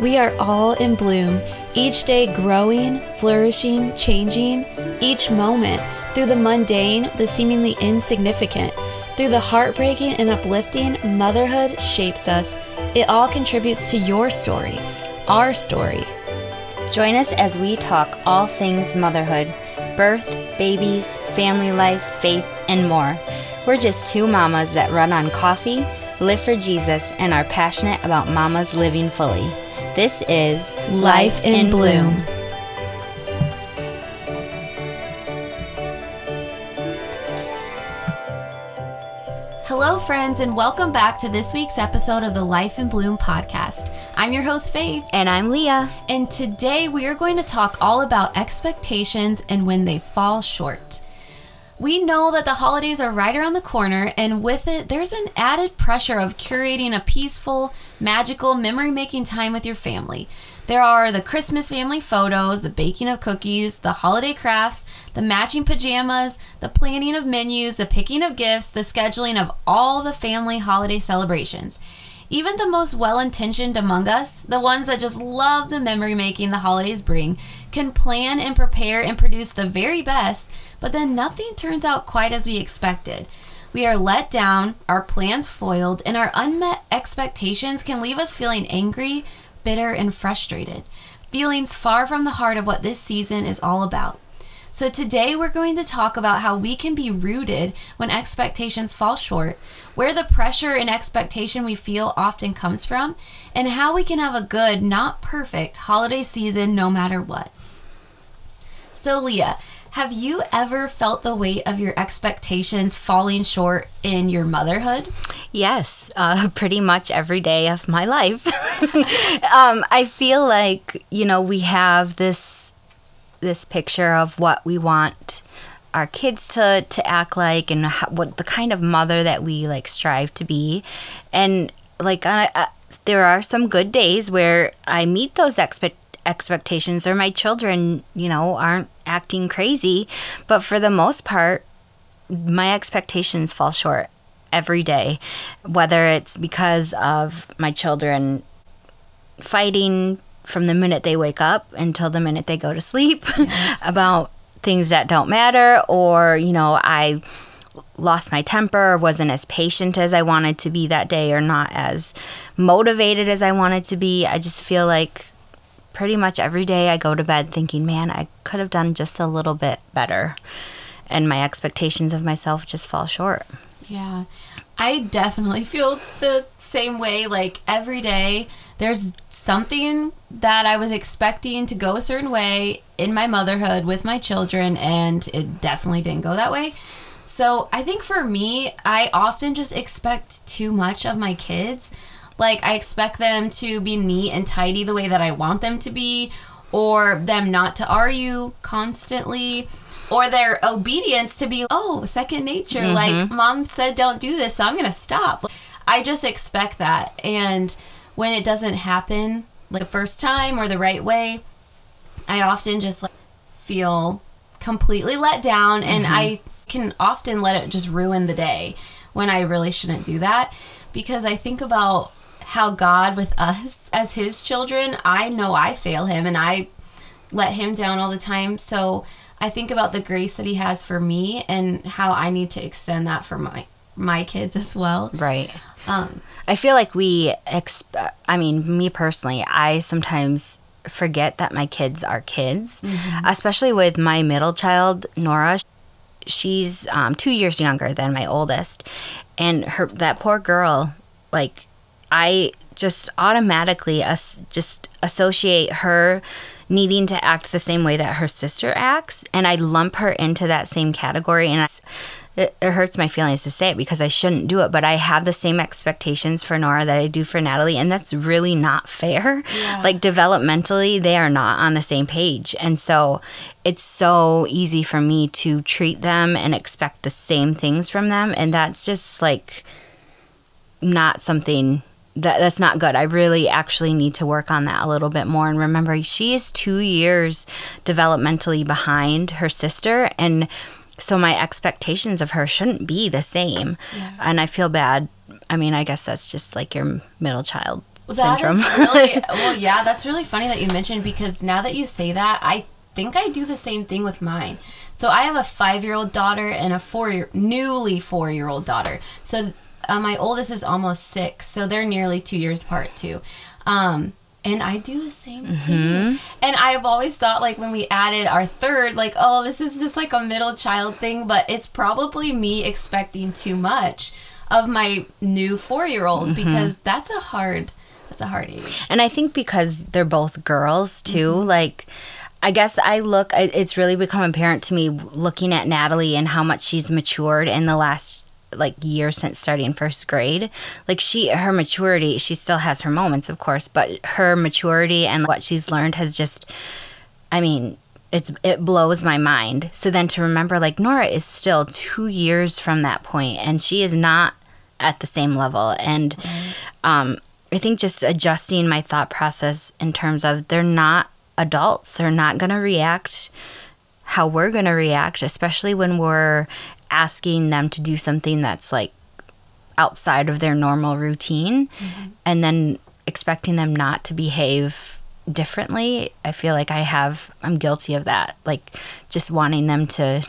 We are all in bloom, each day growing, flourishing, changing, each moment through the mundane, the seemingly insignificant. Through the heartbreaking and uplifting, motherhood shapes us. It all contributes to your story, our story. Join us as we talk all things motherhood birth, babies, family life, faith, and more. We're just two mamas that run on coffee, live for Jesus, and are passionate about mamas living fully. This is Life in Bloom. Hello, friends, and welcome back to this week's episode of the Life in Bloom podcast. I'm your host, Faith, And I'm Leah. and today we are going to talk all about expectations and when they fall short. We know that the holidays are right around the corner, and with it, there's an added pressure of curating a peaceful, magical, memory making time with your family. There are the Christmas family photos, the baking of cookies, the holiday crafts, the matching pajamas, the planning of menus, the picking of gifts, the scheduling of all the family holiday celebrations. Even the most well intentioned among us, the ones that just love the memory making the holidays bring, can plan and prepare and produce the very best, but then nothing turns out quite as we expected. We are let down, our plans foiled, and our unmet expectations can leave us feeling angry, bitter, and frustrated. Feelings far from the heart of what this season is all about. So, today we're going to talk about how we can be rooted when expectations fall short, where the pressure and expectation we feel often comes from, and how we can have a good, not perfect, holiday season no matter what. So, Leah, have you ever felt the weight of your expectations falling short in your motherhood? Yes, uh, pretty much every day of my life. um, I feel like you know we have this this picture of what we want our kids to to act like and how, what the kind of mother that we like strive to be, and like I, uh, there are some good days where I meet those expect expectations or my children you know aren't acting crazy but for the most part my expectations fall short every day, whether it's because of my children fighting from the minute they wake up until the minute they go to sleep about things that don't matter, or, you know, I lost my temper, wasn't as patient as I wanted to be that day, or not as motivated as I wanted to be. I just feel like pretty much every day I go to bed thinking, man, I could have done just a little bit better. And my expectations of myself just fall short. Yeah. I definitely feel the same way. Like every day, there's something that I was expecting to go a certain way in my motherhood with my children, and it definitely didn't go that way. So I think for me, I often just expect too much of my kids. Like, I expect them to be neat and tidy the way that I want them to be, or them not to argue constantly or their obedience to be oh second nature Mm-hmm. like mom said don't do this so i'm gonna stop i just expect that and when it doesn't happen like the first time or the right way i often just like feel completely let down and Mm-hmm. i can often let it just ruin the day when i really shouldn't do that because i think about how god with us as his children i know i fail him and i let him down all the time. So I think about the grace that he has for me and how I need to extend that for my my kids as well. Right. Um, I feel like we, exp- I mean, me personally, I sometimes forget that my kids are kids, especially with my middle child, Nora. She's um, two years younger than my oldest, and her that poor girl, like, I just automatically as- just associate her needing to act the same way that her sister acts, and I lump her into that same category, and I, it, it hurts my feelings to say it because I shouldn't do it, but I have the same expectations for Nora that I do for Natalie, and that's really not fair. Like developmentally, they are not on the same page, and so it's so easy for me to treat them and expect the same things from them, and that's just like not something that that's not good. I really actually need to work on that a little bit more and remember she is 2 years developmentally behind her sister and so my expectations of her shouldn't be the same. And I feel bad. I mean, I guess that's just like your middle child That syndrome. really well, yeah. That's really funny that you mentioned because now that you say that, I think I do the same thing with mine. So I have a five-year-old daughter and a four-year, newly four-year-old daughter. So uh, my oldest is almost six, so they're nearly two years apart too. Um, and I do the same thing. And I've always thought like when we added our third, like, oh, this is just like a middle child thing, but it's probably me expecting too much of my new four-year-old because that's a hard, that's a hard age. And I think because they're both girls too, Mm-hmm. like I guess I look it's really become apparent to me looking at Natalie and how much she's matured in the last like year since starting first grade. Like she her maturity, she still has her moments of course, but her maturity and what she's learned has just I mean, it's it blows my mind. So then to remember like Nora is still 2 years from that point and she is not at the same level and um I think just adjusting my thought process in terms of they're not adults. They're not going to react how we're going to react, especially when we're asking them to do something that's like outside of their normal routine mm-hmm. and then expecting them not to behave differently. I feel like I have, I'm guilty of that. Like just wanting them to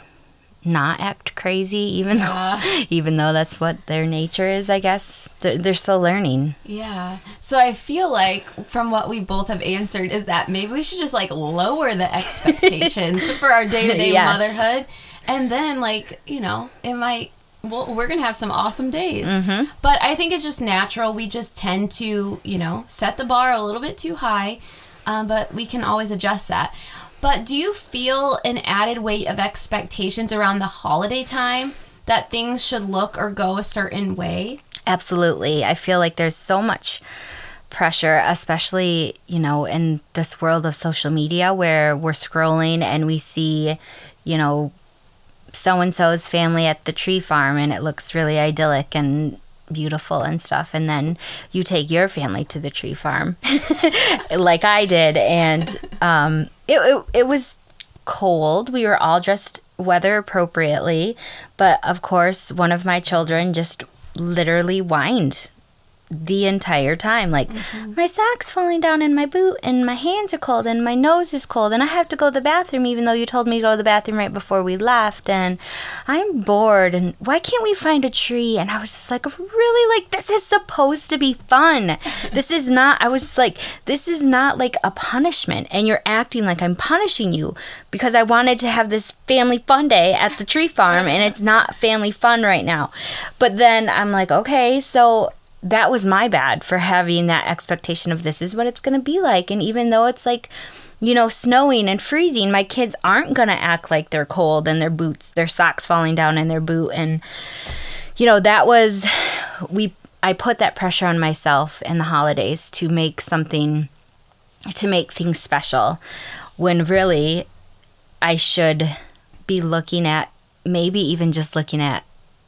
not act crazy even though even though that's what their nature is i guess they're, they're still learning Yeah. So I feel like from what we both have answered is that maybe we should just like lower the expectations for our day to day Yes. motherhood. And then like, you know, it might well, we're gonna have some awesome days. Mm-hmm. But I think it's just natural. We just tend to, you know, set the bar a little bit too high, um, but we can always adjust that. But do you feel an added weight of expectations around the holiday time that things should look or go a certain way? Absolutely. I feel like there's so much pressure, especially, you know, in this world of social media where we're scrolling and we see, you know, so and so's family at the tree farm and it looks really idyllic and beautiful and stuff. And then you take your family to the tree farm like I did. And um, it, it, it was cold. We were all dressed weather appropriately. But of course, one of my children just literally whined the entire time. Like, my sock's falling down in my boot, and my hands are cold, and my nose is cold, and I have to go to the bathroom, even though you told me to go to the bathroom right before we left. And I'm bored, and why can't we find a tree? And I was just like, really? Like, this is supposed to be fun. this is not, I was just like, this is not like a punishment, and you're acting like I'm punishing you because I wanted to have this family fun day at the tree farm, and it's not family fun right now. But then I'm like, okay, so that was my bad for having that expectation of this is what it's going to be like. And even though it's like, you know, snowing and freezing, my kids aren't going to act like they're cold and their boots, their socks falling down in their boot. And, you know, that was, we, I put that pressure on myself in the holidays to make something, to make things special when really I should be looking at maybe even just looking at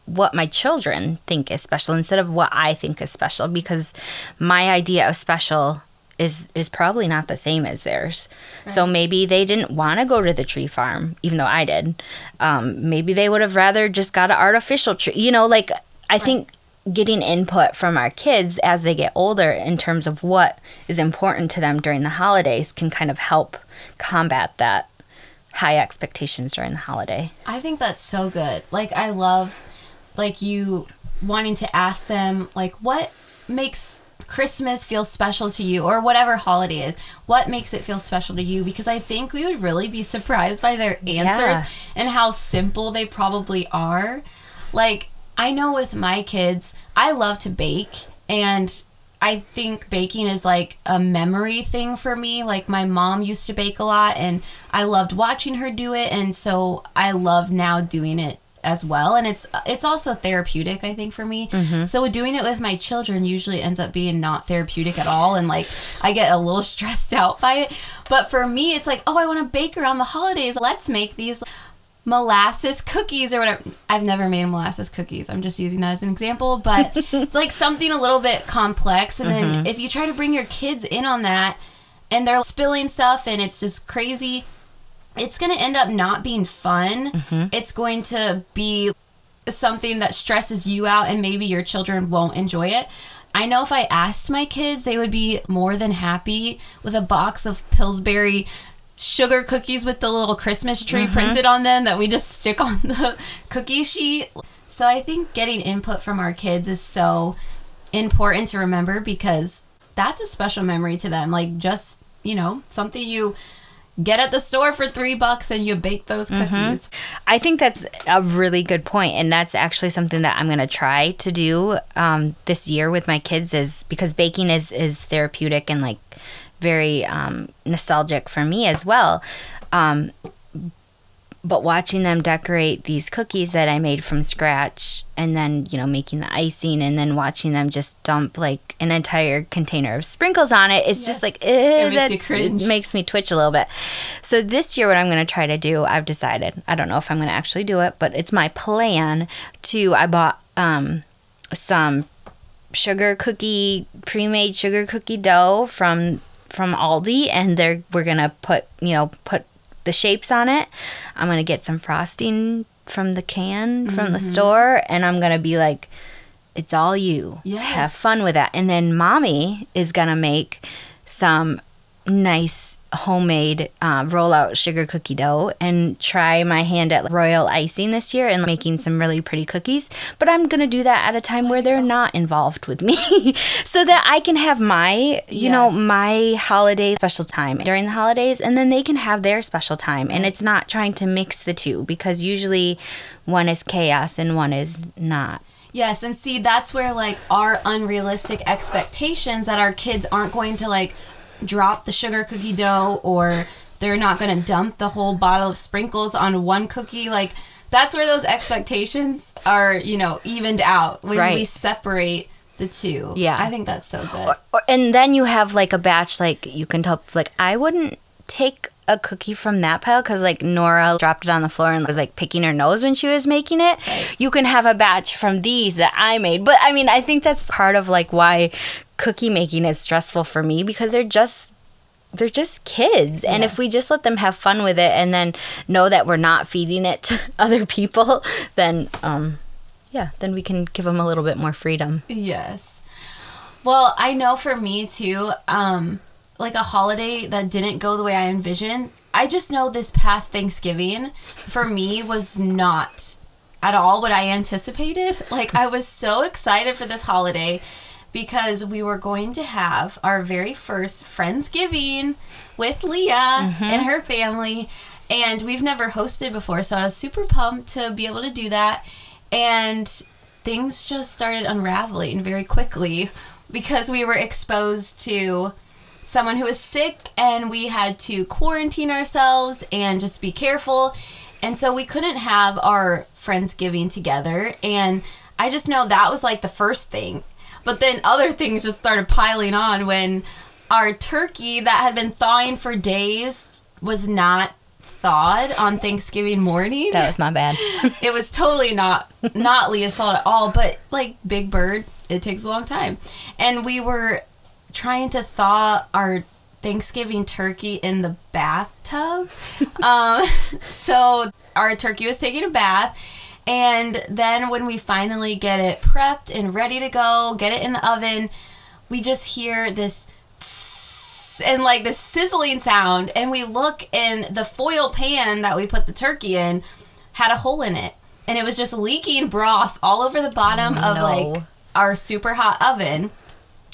what my children think is special instead of what I think is special because my idea of special is is probably not the same as theirs. So maybe they didn't want to go to the tree farm, even though I did. Um, maybe they would have rather just got an artificial tree. You know, like I think getting input from our kids as they get older in terms of what is important to them during the holidays can kind of help combat that high expectations during the holiday. I think that's so good. Like I love like you wanting to ask them like what makes Christmas feel special to you or whatever holiday is. What makes it feel special to you because I think we would really be surprised by their answers Yeah. and how simple they probably are. Like I know with my kids, I love to bake and I think baking is like a memory thing for me. Like my mom used to bake a lot and I loved watching her do it and so I love now doing it as well and it's it's also therapeutic I think for me. Mm-hmm. So doing it with my children usually ends up being not therapeutic at all and like I get a little stressed out by it. But for me it's like, "Oh, I want to bake around the holidays. Let's make these molasses cookies or whatever. I've never made molasses cookies. I'm just using that as an example, but it's like something a little bit complex. And then mm-hmm. if you try to bring your kids in on that and they're spilling stuff and it's just crazy, it's going to end up not being fun. It's going to be something that stresses you out and maybe your children won't enjoy it. I know if I asked my kids, they would be more than happy with a box of Pillsbury sugar cookies with the little Christmas tree Mm-hmm. printed on them that we just stick on the cookie sheet. So I think getting input from our kids is so important to remember because that's a special memory to them. Like just, you know, something you get at the store for three bucks and you bake those Mm-hmm. cookies. I think that's a really good point, and that's actually something that I'm going to try to do um, this year with my kids. Is because baking is is therapeutic and like very um, nostalgic for me as well. Um, but watching them decorate these cookies that I made from scratch, and then you know making the icing, and then watching them just dump like an entire container of sprinkles on it, it's just like eh, It makes cringe. it makes me twitch a little bit. So this year, what I'm going to try to do, I've decided. I don't know if I'm going to actually do it, but it's my plan to. I bought um, some sugar cookie pre-made sugar cookie dough from from Aldi, and they're we're gonna put you know put the shapes on it. I'm gonna get some frosting from the can from the mm-hmm. store, and I'm gonna be like. It's all you. Have fun with that. And then mommy is going to make some nice homemade uh, rollout sugar cookie dough and try my hand at royal icing this year and making some really pretty cookies. But I'm going to do that at a time where they're not involved with me so that I can have my, you know, my holiday special time during the holidays and then they can have their special time. And it's not trying to mix the two because usually one is chaos and one is not. Yes, and see that's where like our unrealistic expectations that our kids aren't going to like drop the sugar cookie dough or they're not going to dump the whole bottle of sprinkles on one cookie like that's where those expectations are, you know, evened out when we separate the two. Yeah. I think that's so good. Or, and then you have like a batch like you can tell like I wouldn't take a cookie from that pile because like Nora dropped it on the floor and was like picking her nose when she was making it. You can have a batch from these that I made, but I mean I think that's part of like why cookie making is stressful for me because they're just they're just kids and if we just let them have fun with it and then know that we're not feeding it to other people then um yeah then we can give them a little bit more freedom Yes. Well, I know for me too, um, like a holiday that didn't go the way I envisioned. I just know this past Thanksgiving for me was not at all what I anticipated. Like I was so excited for this holiday because we were going to have our very first Friendsgiving with Leah mm-hmm. and her family. And we've never hosted before, so I was super pumped to be able to do that. And things just started unraveling very quickly because we were exposed to someone who was sick and we had to quarantine ourselves and just be careful. And so we couldn't have our Friendsgiving together. And I just know that was like the first thing. But then other things just started piling on when our turkey that had been thawing for days was not thawed on Thanksgiving morning that was my bad it was totally not not Leah's fault at all. But like Big Bird, it takes a long time, and we were trying to thaw our Thanksgiving turkey in the bathtub. um, so our turkey was taking a bath. And then when we finally get it prepped and ready to go, get it in the oven, we just hear this tss and like this sizzling sound. And we look and the foil pan that we put the turkey in had a hole in it. And it was just leaking broth all over the bottom of no. like our super hot oven.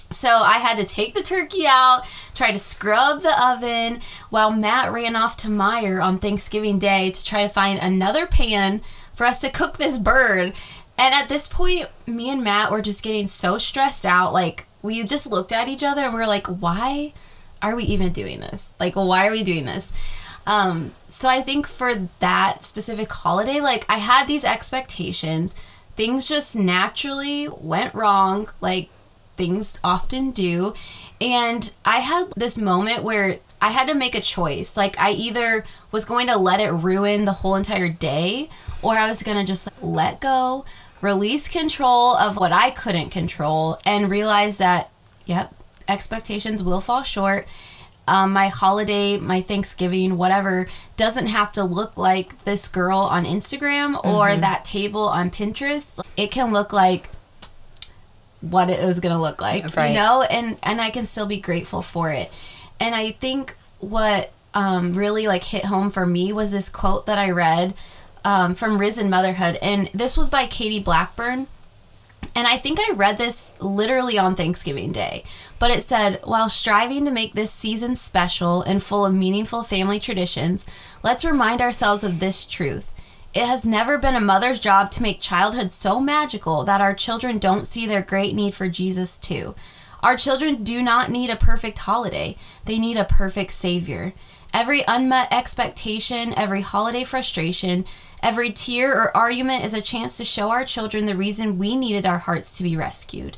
So I had to take the turkey out, try to scrub the oven, while Matt ran off to Meijer on Thanksgiving Day to try to find another pan for us to cook this bird. And at this point, me and Matt were just getting so stressed out. Like, we just looked at each other and we were like, why are we even doing this? Like, why are we doing this? Um, so I think for that specific holiday, like, I had these expectations. Things just naturally went wrong. Like, things often do. And I had this moment where I had to make a choice. Like, I either was going to let it ruin the whole entire day, or I was going to just let go, release control of what I couldn't control, and realize that, yep, expectations will fall short. Um, my holiday, my Thanksgiving, whatever, doesn't have to look like this girl on Instagram or that table on Pinterest. It can look like what it is going to look like, Right. you know, and and I can still be grateful for it. And I think what um, really like hit home for me was this quote that I read um, from Risen Motherhood, and this was by Katie Blackburn. And I think I read this literally on Thanksgiving Day. But it said, while striving to make this season special and full of meaningful family traditions, let's remind ourselves of this truth. It has never been a mother's job to make childhood so magical that our children don't see their great need for Jesus too. Our children do not need a perfect holiday, they need a perfect Savior. Every unmet expectation, every holiday frustration, every tear or argument is a chance to show our children the reason we needed our hearts to be rescued.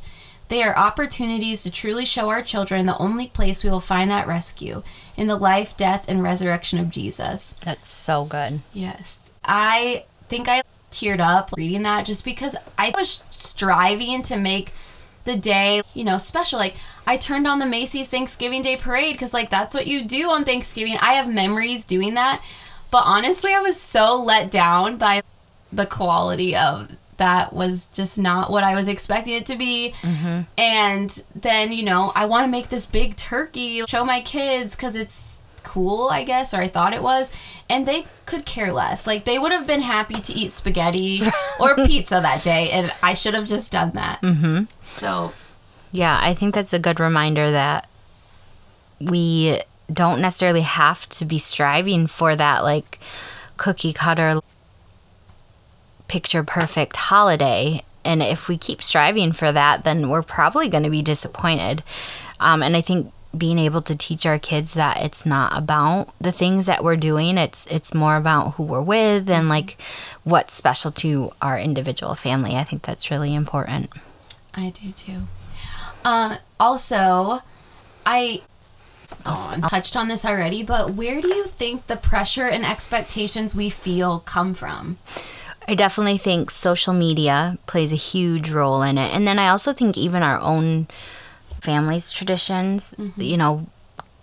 They are opportunities to truly show our children the only place we will find that rescue in the life, death, and resurrection of Jesus. That's so good. Yes. I think I teared up reading that just because I was striving to make the day, you know, special. Like I turned on the Macy's Thanksgiving Day parade cuz like that's what you do on Thanksgiving. I have memories doing that. But honestly, I was so let down by the quality of that was just not what I was expecting it to be. Mm-hmm. And then, you know, I want to make this big turkey, show my kids cuz it's cool, I guess, or I thought it was. And they could care less. Like they would have been happy to eat spaghetti or pizza that day, and I should have just done that. Mm-hmm. So Yeah, I think that's a good reminder that we don't necessarily have to be striving for that like cookie cutter picture perfect holiday. And if we keep striving for that, then we're probably going to be disappointed. Um, and I think being able to teach our kids that it's not about the things that we're doing it's it's more about who we're with and like what's special to our individual family i think that's really important I do too. Um, also, I touched on this already, but where do you think the pressure and expectations we feel come from? I definitely think social media plays a huge role in it. And then I also think even our own family's traditions, mm-hmm. you know,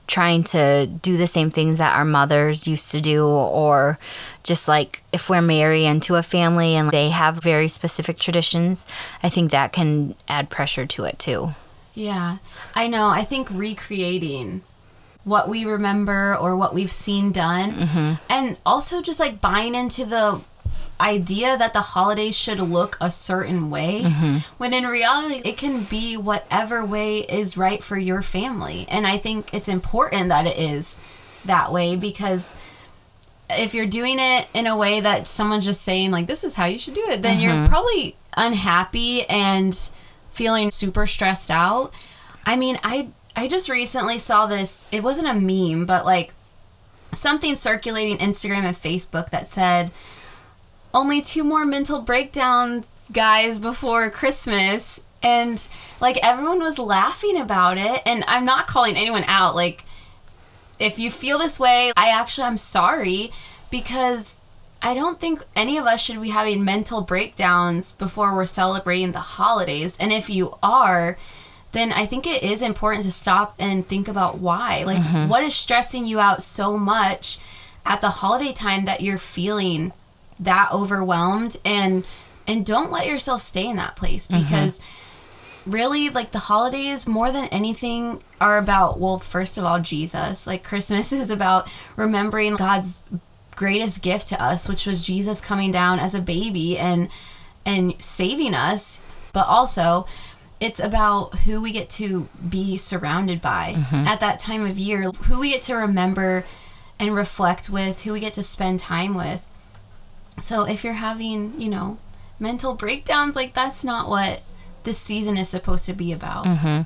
trying to do the same things that our mothers used to do, or just like if we're married into a family and they have very specific traditions, I think that can add pressure to it too. Yeah, I know. I think recreating what we remember or what we've seen done, mm-hmm. and also just like buying into the idea that the holidays should look a certain way mm-hmm. when in reality it can be whatever way is right for your family. And i think it's important that it is that way because if you're doing it in a way that someone's just saying like this is how you should do it then you're mm-hmm. probably unhappy and feeling super stressed out. I mean i i just recently saw this it wasn't a meme but like something circulating instagram and facebook that said only two more mental breakdowns guys before christmas. And like everyone was laughing about it. And i'm not calling anyone out. Like if you feel this way, I actually I'm sorry. Because I don't think any of us should be having mental breakdowns before we're celebrating the holidays. And if you are, then I think it is important to stop and think about why. Like mm-hmm. what is stressing you out so much at the holiday time that you're feeling that overwhelmed. And and don't let yourself stay in that place mm-hmm. because really like the holidays more than anything are about well first of all jesus. Like christmas is about remembering god's greatest gift to us which was jesus coming down as a baby and and saving us. But also it's about who we get to be surrounded by mm-hmm. at that time of year who we get to remember and reflect with who we get to spend time with so if you're having you know mental breakdowns like that's not what this season is supposed to be about mm-hmm.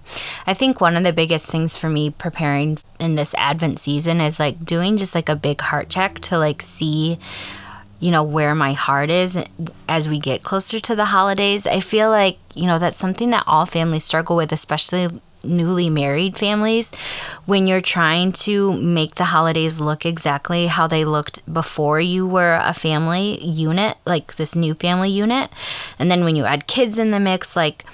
I think one of the biggest things for me preparing in this Advent season is like doing just like a big heart check to like see, you know, where my heart is as we get closer to the holidays. I feel like, you know, that's something that all families struggle with, especially newly married families when you're trying to make the holidays look exactly how they looked before you were a family unit like this new family unit and then when you add kids in the mix like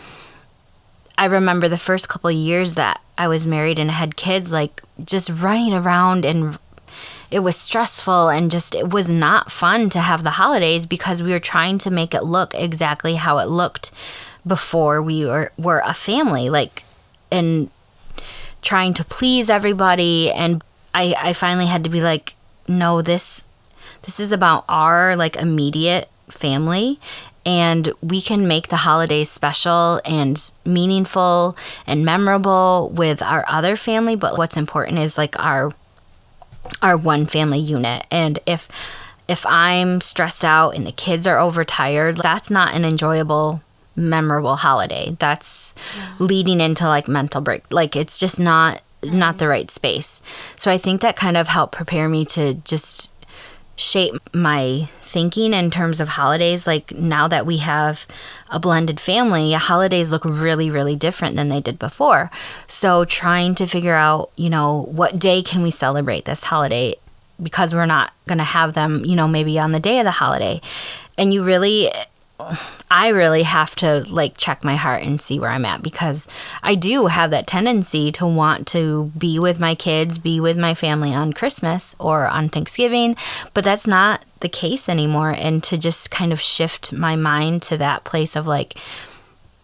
I remember the first couple years that I was married and had kids, like just running around and it was stressful and just it was not fun to have the holidays because we were trying to make it look exactly how it looked before we were were a family. Like and trying to please everybody and I I finally had to be like no this this is about our like immediate family and we can make the holidays special and meaningful and memorable with our other family but what's important is like our our one family unit and if if i'm stressed out and the kids are overtired that's not an enjoyable memorable holiday that's yeah. leading into like mental break like it's just not not the right space so i think that kind of helped prepare me to just shape my thinking in terms of holidays. Like now that we have a blended family, holidays look really, really different than they did before. So trying to figure out, you know, what day can we celebrate this holiday because we're not going to have them, you know, maybe on the day of the holiday. And you really I really have to like check my heart and see where I'm at because I do have that tendency to want to be with my kids, be with my family on Christmas or on Thanksgiving, but that's not the case anymore. And to just kind of shift my mind to that place of like,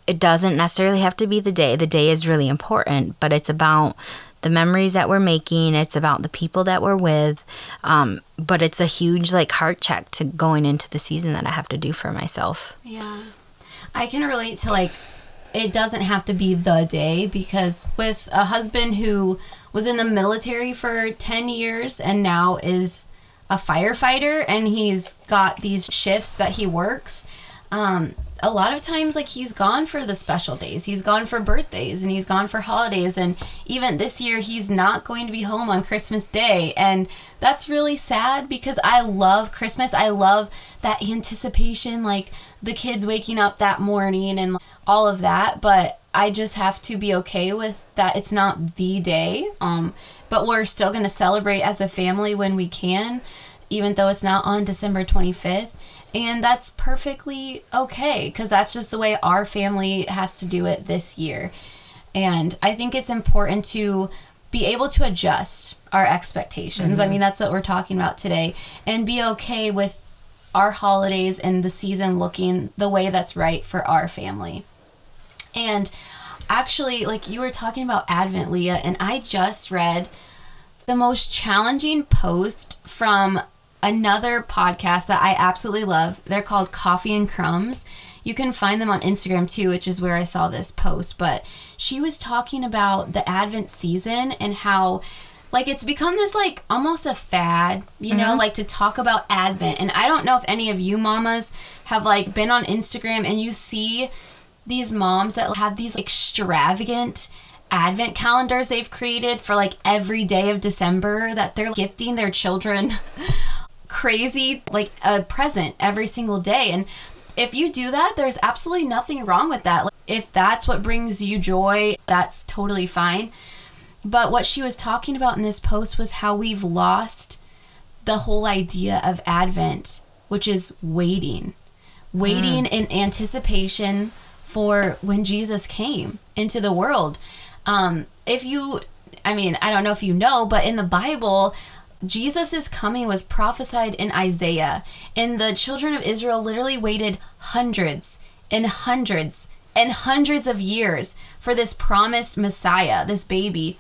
it doesn't necessarily have to be the day. The day is really important, but it's about the memories that we're making. It's about the people that we're with. Um, but it's a huge like heart check to going into the season that I have to do for myself. Yeah. I can relate to like it doesn't have to be the day because with a husband who was in the military for 10 years and now is a firefighter and he's got these shifts that he works um, a lot of times like he's gone for the special days. He's gone for birthdays and he's gone for holidays. And even this year he's not going to be home on christmas day. And that's really sad because i love christmas. I love that anticipation like the kids waking up that morning and all of that. But i just have to be okay with that it's not the day. Um but we're still going to celebrate as a family when we can even though it's not on december 25th and that's perfectly okay because that's just the way our family has to do it this year. And I think it's important to be able to adjust our expectations. Mm-hmm. I mean, that's what we're talking about today. And be okay with our holidays and the season looking the way that's right for our family. And actually, like you were talking about Advent, Leah, and I just read the most challenging post from another podcast that I absolutely love. They're called Coffee and Crumbs. You can find them on Instagram too, which is where I saw this post. But she was talking about the Advent season and how like it's become this like almost a fad you know mm-hmm. like to talk about advent and i don't know if any of you mamas have like been on instagram and you see these moms that have these extravagant advent calendars they've created for like every day of december that they're gifting their children crazy like a present every single day. And if you do that there's absolutely nothing wrong with that. Like, if that's what brings you joy that's totally fine. But what she was talking about in this post was how we've lost the whole idea of advent which is waiting. Waiting mm. in anticipation for when jesus came into the world. Um, if you i mean i don't know if you know but in the bible Jesus' coming was prophesied in Isaiah, and the children of Israel literally waited hundreds and hundreds and hundreds of years for this promised Messiah, this baby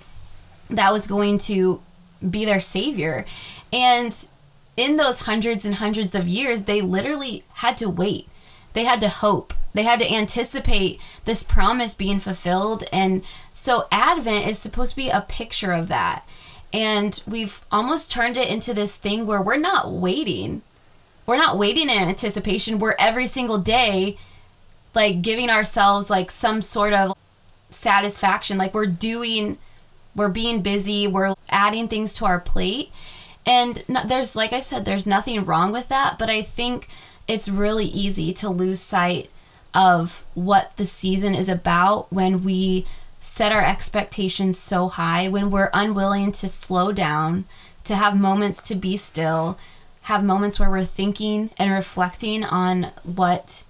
that was going to be their savior. And in those hundreds and hundreds of years, they literally had to wait. They had to hope. They had to anticipate this promise being fulfilled. And so Advent is supposed to be a picture of that. And we've almost turned it into this thing where we're not waiting. We're not waiting in anticipation. We're every single day like giving ourselves like some sort of satisfaction. Like we're doing, we're being busy, we're adding things to our plate. And there's, like I said, there's nothing wrong with that. But I think it's really easy to lose sight of what the season is about when we set our expectations so high, when we're unwilling to slow down, to have moments to be still, have moments where we're thinking and reflecting on what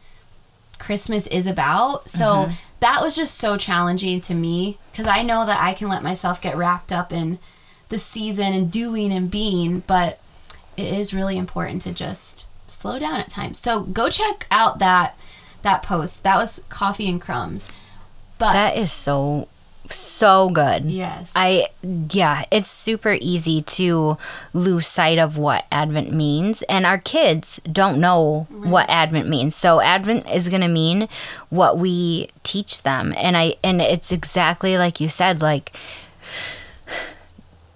Christmas is about. So mm-hmm. that was just so challenging to me because I know that I can let myself get wrapped up in the season and doing and being, but it is really important to just slow down at times. So go check out that that post. That was coffee and crumbs. But That is so so good. yes. I yeah, it's super easy to lose sight of what Advent means, and our kids don't know what Advent means. So Advent is going to mean what we teach them, and I and it's exactly like you said, like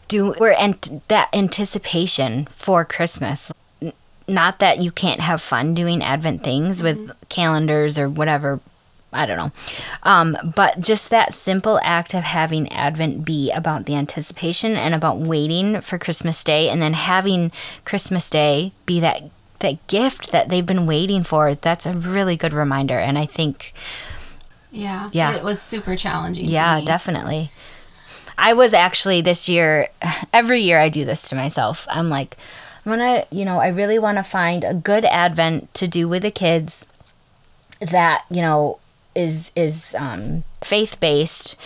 do we're ant- that anticipation for Christmas. Not that you can't have fun doing Advent things with mm-hmm. calendars or whatever I don't know. Um, but just that simple act of having Advent be about the anticipation and about waiting for Christmas Day and then having Christmas Day be that that gift that they've been waiting for, that's a really good reminder. And I think yeah. Yeah. It was super challenging. yeah, definitely. I was actually this year, every year I do this to myself. I'm like, I'm gonna, you know, I really want to find a good Advent to do with the kids that, you know, is is um, faith based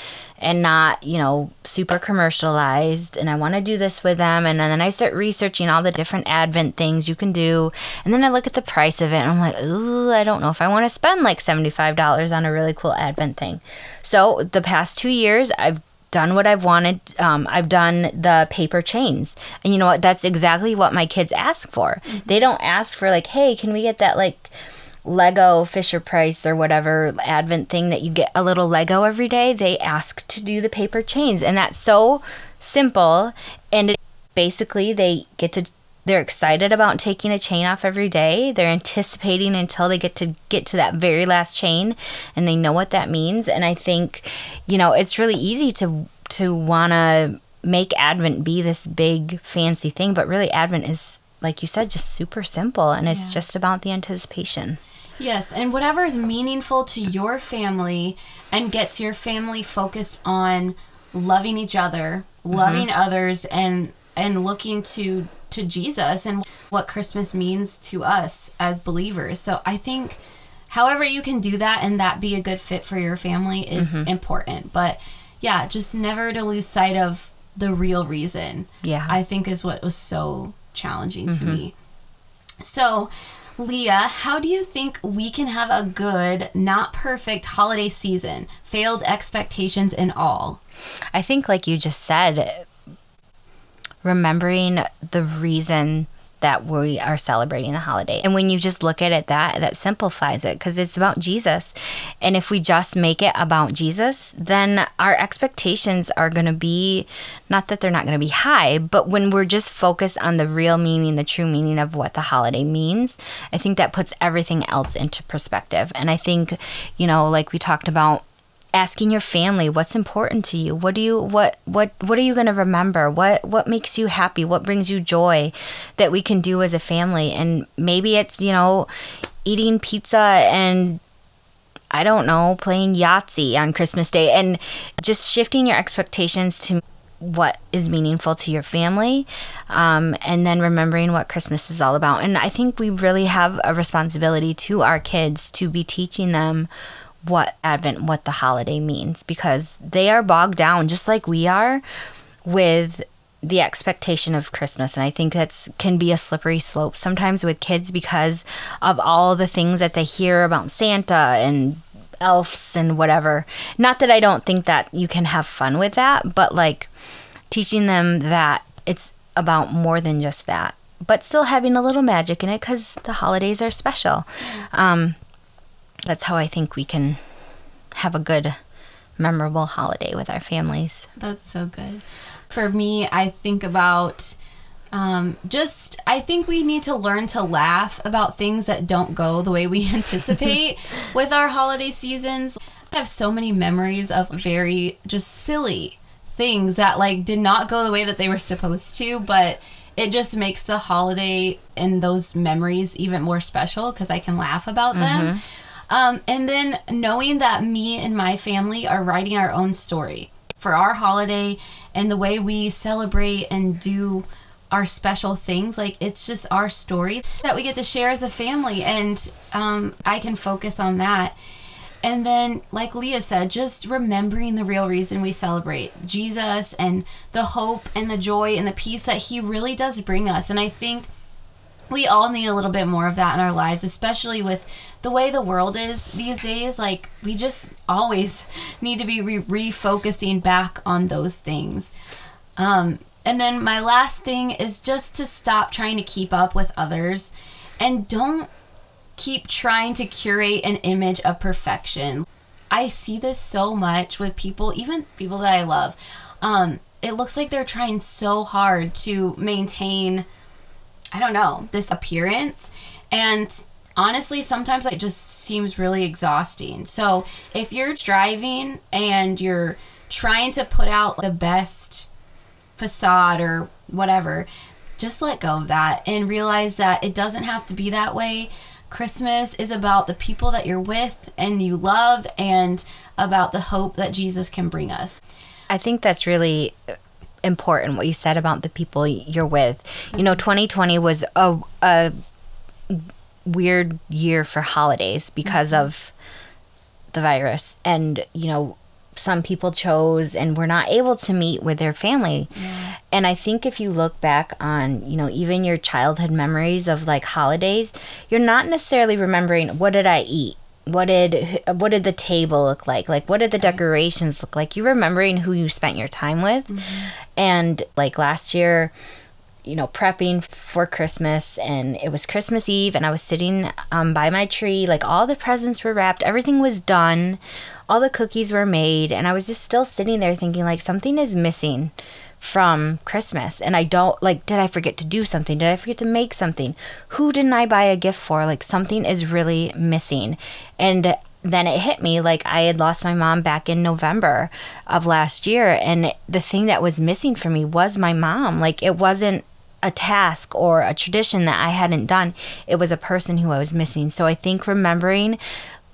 and not, you know, super commercialized. And I want to do this with them. And then I start researching all the different Advent things you can do. And then I look at the price of it and I'm like, ooh, I don't know if I want to spend like $75 on a really cool Advent thing. So the past two years, I've done what I've wanted. Um, I've done the paper chains. And you know what? That's exactly what my kids ask for. They don't ask for, like, hey, can we get that, like, Lego Fisher Price or whatever Advent thing that you get a little Lego every day. They ask to do the paper chains. And that's so simple. And it, basically, they get to. They're excited about taking a chain off every day. They're anticipating until they get to get to that very last chain and they know what that means. And I think, you know, it's really easy to to want to make Advent be this big fancy thing, but really Advent is like you said just super simple and it's Yeah. just about the anticipation. Yes, and whatever is meaningful to your family and gets your family focused on loving each other, mm-hmm. loving others and and looking to to Jesus and what Christmas means to us as believers. So I think however you can do that and that be a good fit for your family is mm-hmm. important. But yeah, just never to lose sight of the real reason. Yeah. I think is what was so challenging to mm-hmm. me. So, Leah, how do you think we can have a good, not perfect holiday season? Failed expectations and all. I think, like you just said, remembering the reason that we are celebrating the holiday. And when you just look at it that that simplifies it because it's about Jesus. And if we just make it about Jesus, then our expectations are going to be not that they're not going to be high, but when we're just focused on the real meaning, the true meaning of what the holiday means, I think that puts everything else into perspective. And I think, you know, like we talked about asking your family what's important to you. What do you what what what are you going to remember? What what makes you happy? What brings you joy that we can do as a family? And maybe it's you know eating pizza and I don't know, playing Yahtzee on Christmas Day and just shifting your expectations to what is meaningful to your family um, and then remembering what Christmas is all about. And I think we really have a responsibility to our kids to be teaching them what Advent, what the holiday means because they are bogged down just like we are with the expectation of Christmas. And I think that's can be a slippery slope sometimes with kids because of all the things that they hear about Santa and elves and whatever. Not that I don't think that you can have fun with that, but like teaching them that it's about more than just that, but still having a little magic in it because the holidays are special. Um, that's how I think we can have a good, memorable holiday with our families. That's so good. For me, I think about um, just, I think we need to learn to laugh about things that don't go the way we anticipate with our holiday seasons. I have so many memories of very just silly things that like did not go the way that they were supposed to, but it just makes the holiday and those memories even more special because I can laugh about them. Um, and then knowing that me and my family are writing our own story for our holiday and the way we celebrate and do our special things. Like it's just our story that we get to share as a family, and um, I can focus on that. And then, like Leah said, just remembering the real reason we celebrate Jesus and the hope and the joy and the peace that He really does bring us. And I think we all need a little bit more of that in our lives, especially with the way the world is these days. Like, we just always need to be re- refocusing back on those things. Um, and then my last thing is just to stop trying to keep up with others and don't keep trying to curate an image of perfection. I see this so much with people, even people that I love. Um, it looks like they're trying so hard to maintain, I don't know, this appearance. And honestly, sometimes it just seems really exhausting. So if you're driving and you're trying to put out the best facade or whatever, just let go of that and realize that it doesn't have to be that way. Christmas is about the people that you're with and you love and about the hope that Jesus can bring us. I think that's really important what you said about the people you're with. You know, 2020 was a, a weird year for holidays because mm-hmm. of the virus. And, you know, some people chose and were not able to meet with their family. Yeah. And I think if you look back on, you know, even your childhood memories of like holidays, you're not necessarily remembering what did I eat? What did what did the table look like? Like what did the decorations look like? You're remembering who you spent your time with. Mm-hmm. And like last year, you know, prepping for Christmas and it was Christmas Eve and I was sitting um, by my tree, like all the presents were wrapped, everything was done, all the cookies were made, and I was just still sitting there thinking, like, something is missing from Christmas. And I don't, like, did I forget to do something? Did I forget to make something? Who didn't I buy a gift for? Like, something is really missing. And then it hit me like I had lost my mom back in November of last year. And the thing that was missing for me was my mom. Like, it wasn't a task or a tradition that I hadn't done, it was a person who I was missing. So I think remembering,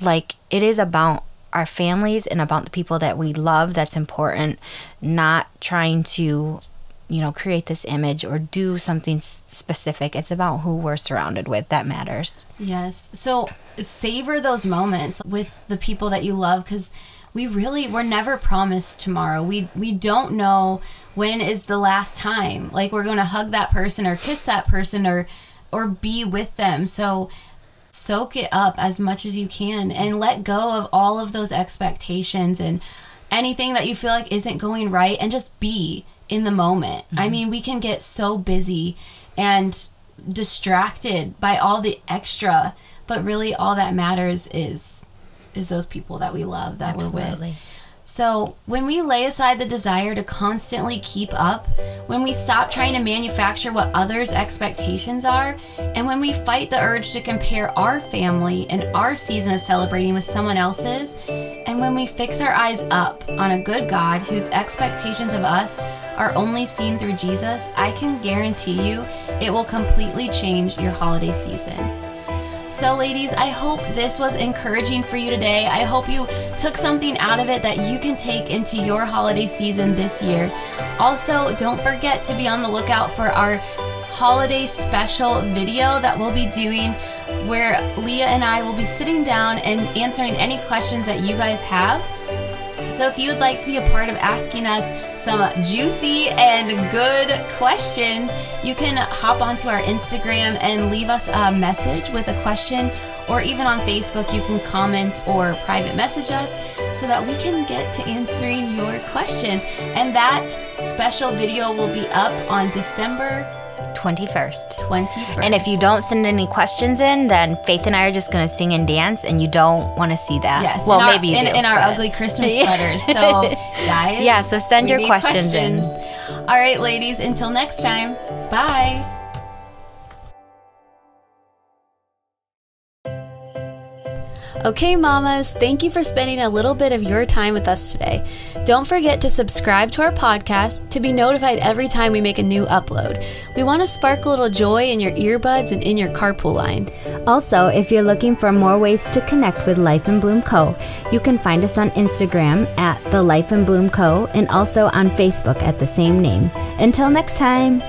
like, it is about our families and about the people that we love that's important, not trying to you know create this image or do something specific. It's about who we're surrounded with that matters. Yes. So savor those moments with the people that you love because we really we're never promised tomorrow. We we don't know when is the last time. Like we're going to hug that person or kiss that person or or be with them. So soak it up as much as you can and let go of all of those expectations and anything that you feel like isn't going right and just be in the moment. Mm-hmm. I mean, we can get so busy and distracted by all the extra, but really all that matters is is those people that we love that Absolutely. we're with. So, when we lay aside the desire to constantly keep up, when we stop trying to manufacture what others' expectations are, and when we fight the urge to compare our family and our season of celebrating with someone else's, and when we fix our eyes up on a good God whose expectations of us are only seen through Jesus, I can guarantee you it will completely change your holiday season. So, ladies, I hope this was encouraging for you today. I hope you took something out of it that you can take into your holiday season this year. Also, don't forget to be on the lookout for our holiday special video that we'll be doing where Leah and I will be sitting down and answering any questions that you guys have. So if you would like to be a part of asking us some juicy and good questions, you can hop onto our Instagram and leave us a message with a question, or even on Facebook, you can comment or private message us so that we can get to answering your questions. And that special video will be up on December 21st. 21st. And if you don't send any questions in, then Faith and I are just going to sing and dance, and you don't want to see that. Yes. Well, in maybe our, you in, do, in our ugly Christmas sweaters. So, guys. Yeah, so send your questions, questions in. All right, ladies, until next time, bye. Okay, mamas, thank you for spending a little bit of your time with us today. Don't forget to subscribe to our podcast to be notified every time we make a new upload. We want to spark a little joy in your earbuds and in your carpool line. Also, if you're looking for more ways to connect with Life in Bloom Co., you can find us on Instagram at The Life in Bloom Co. and also on Facebook at the same name. Until next time.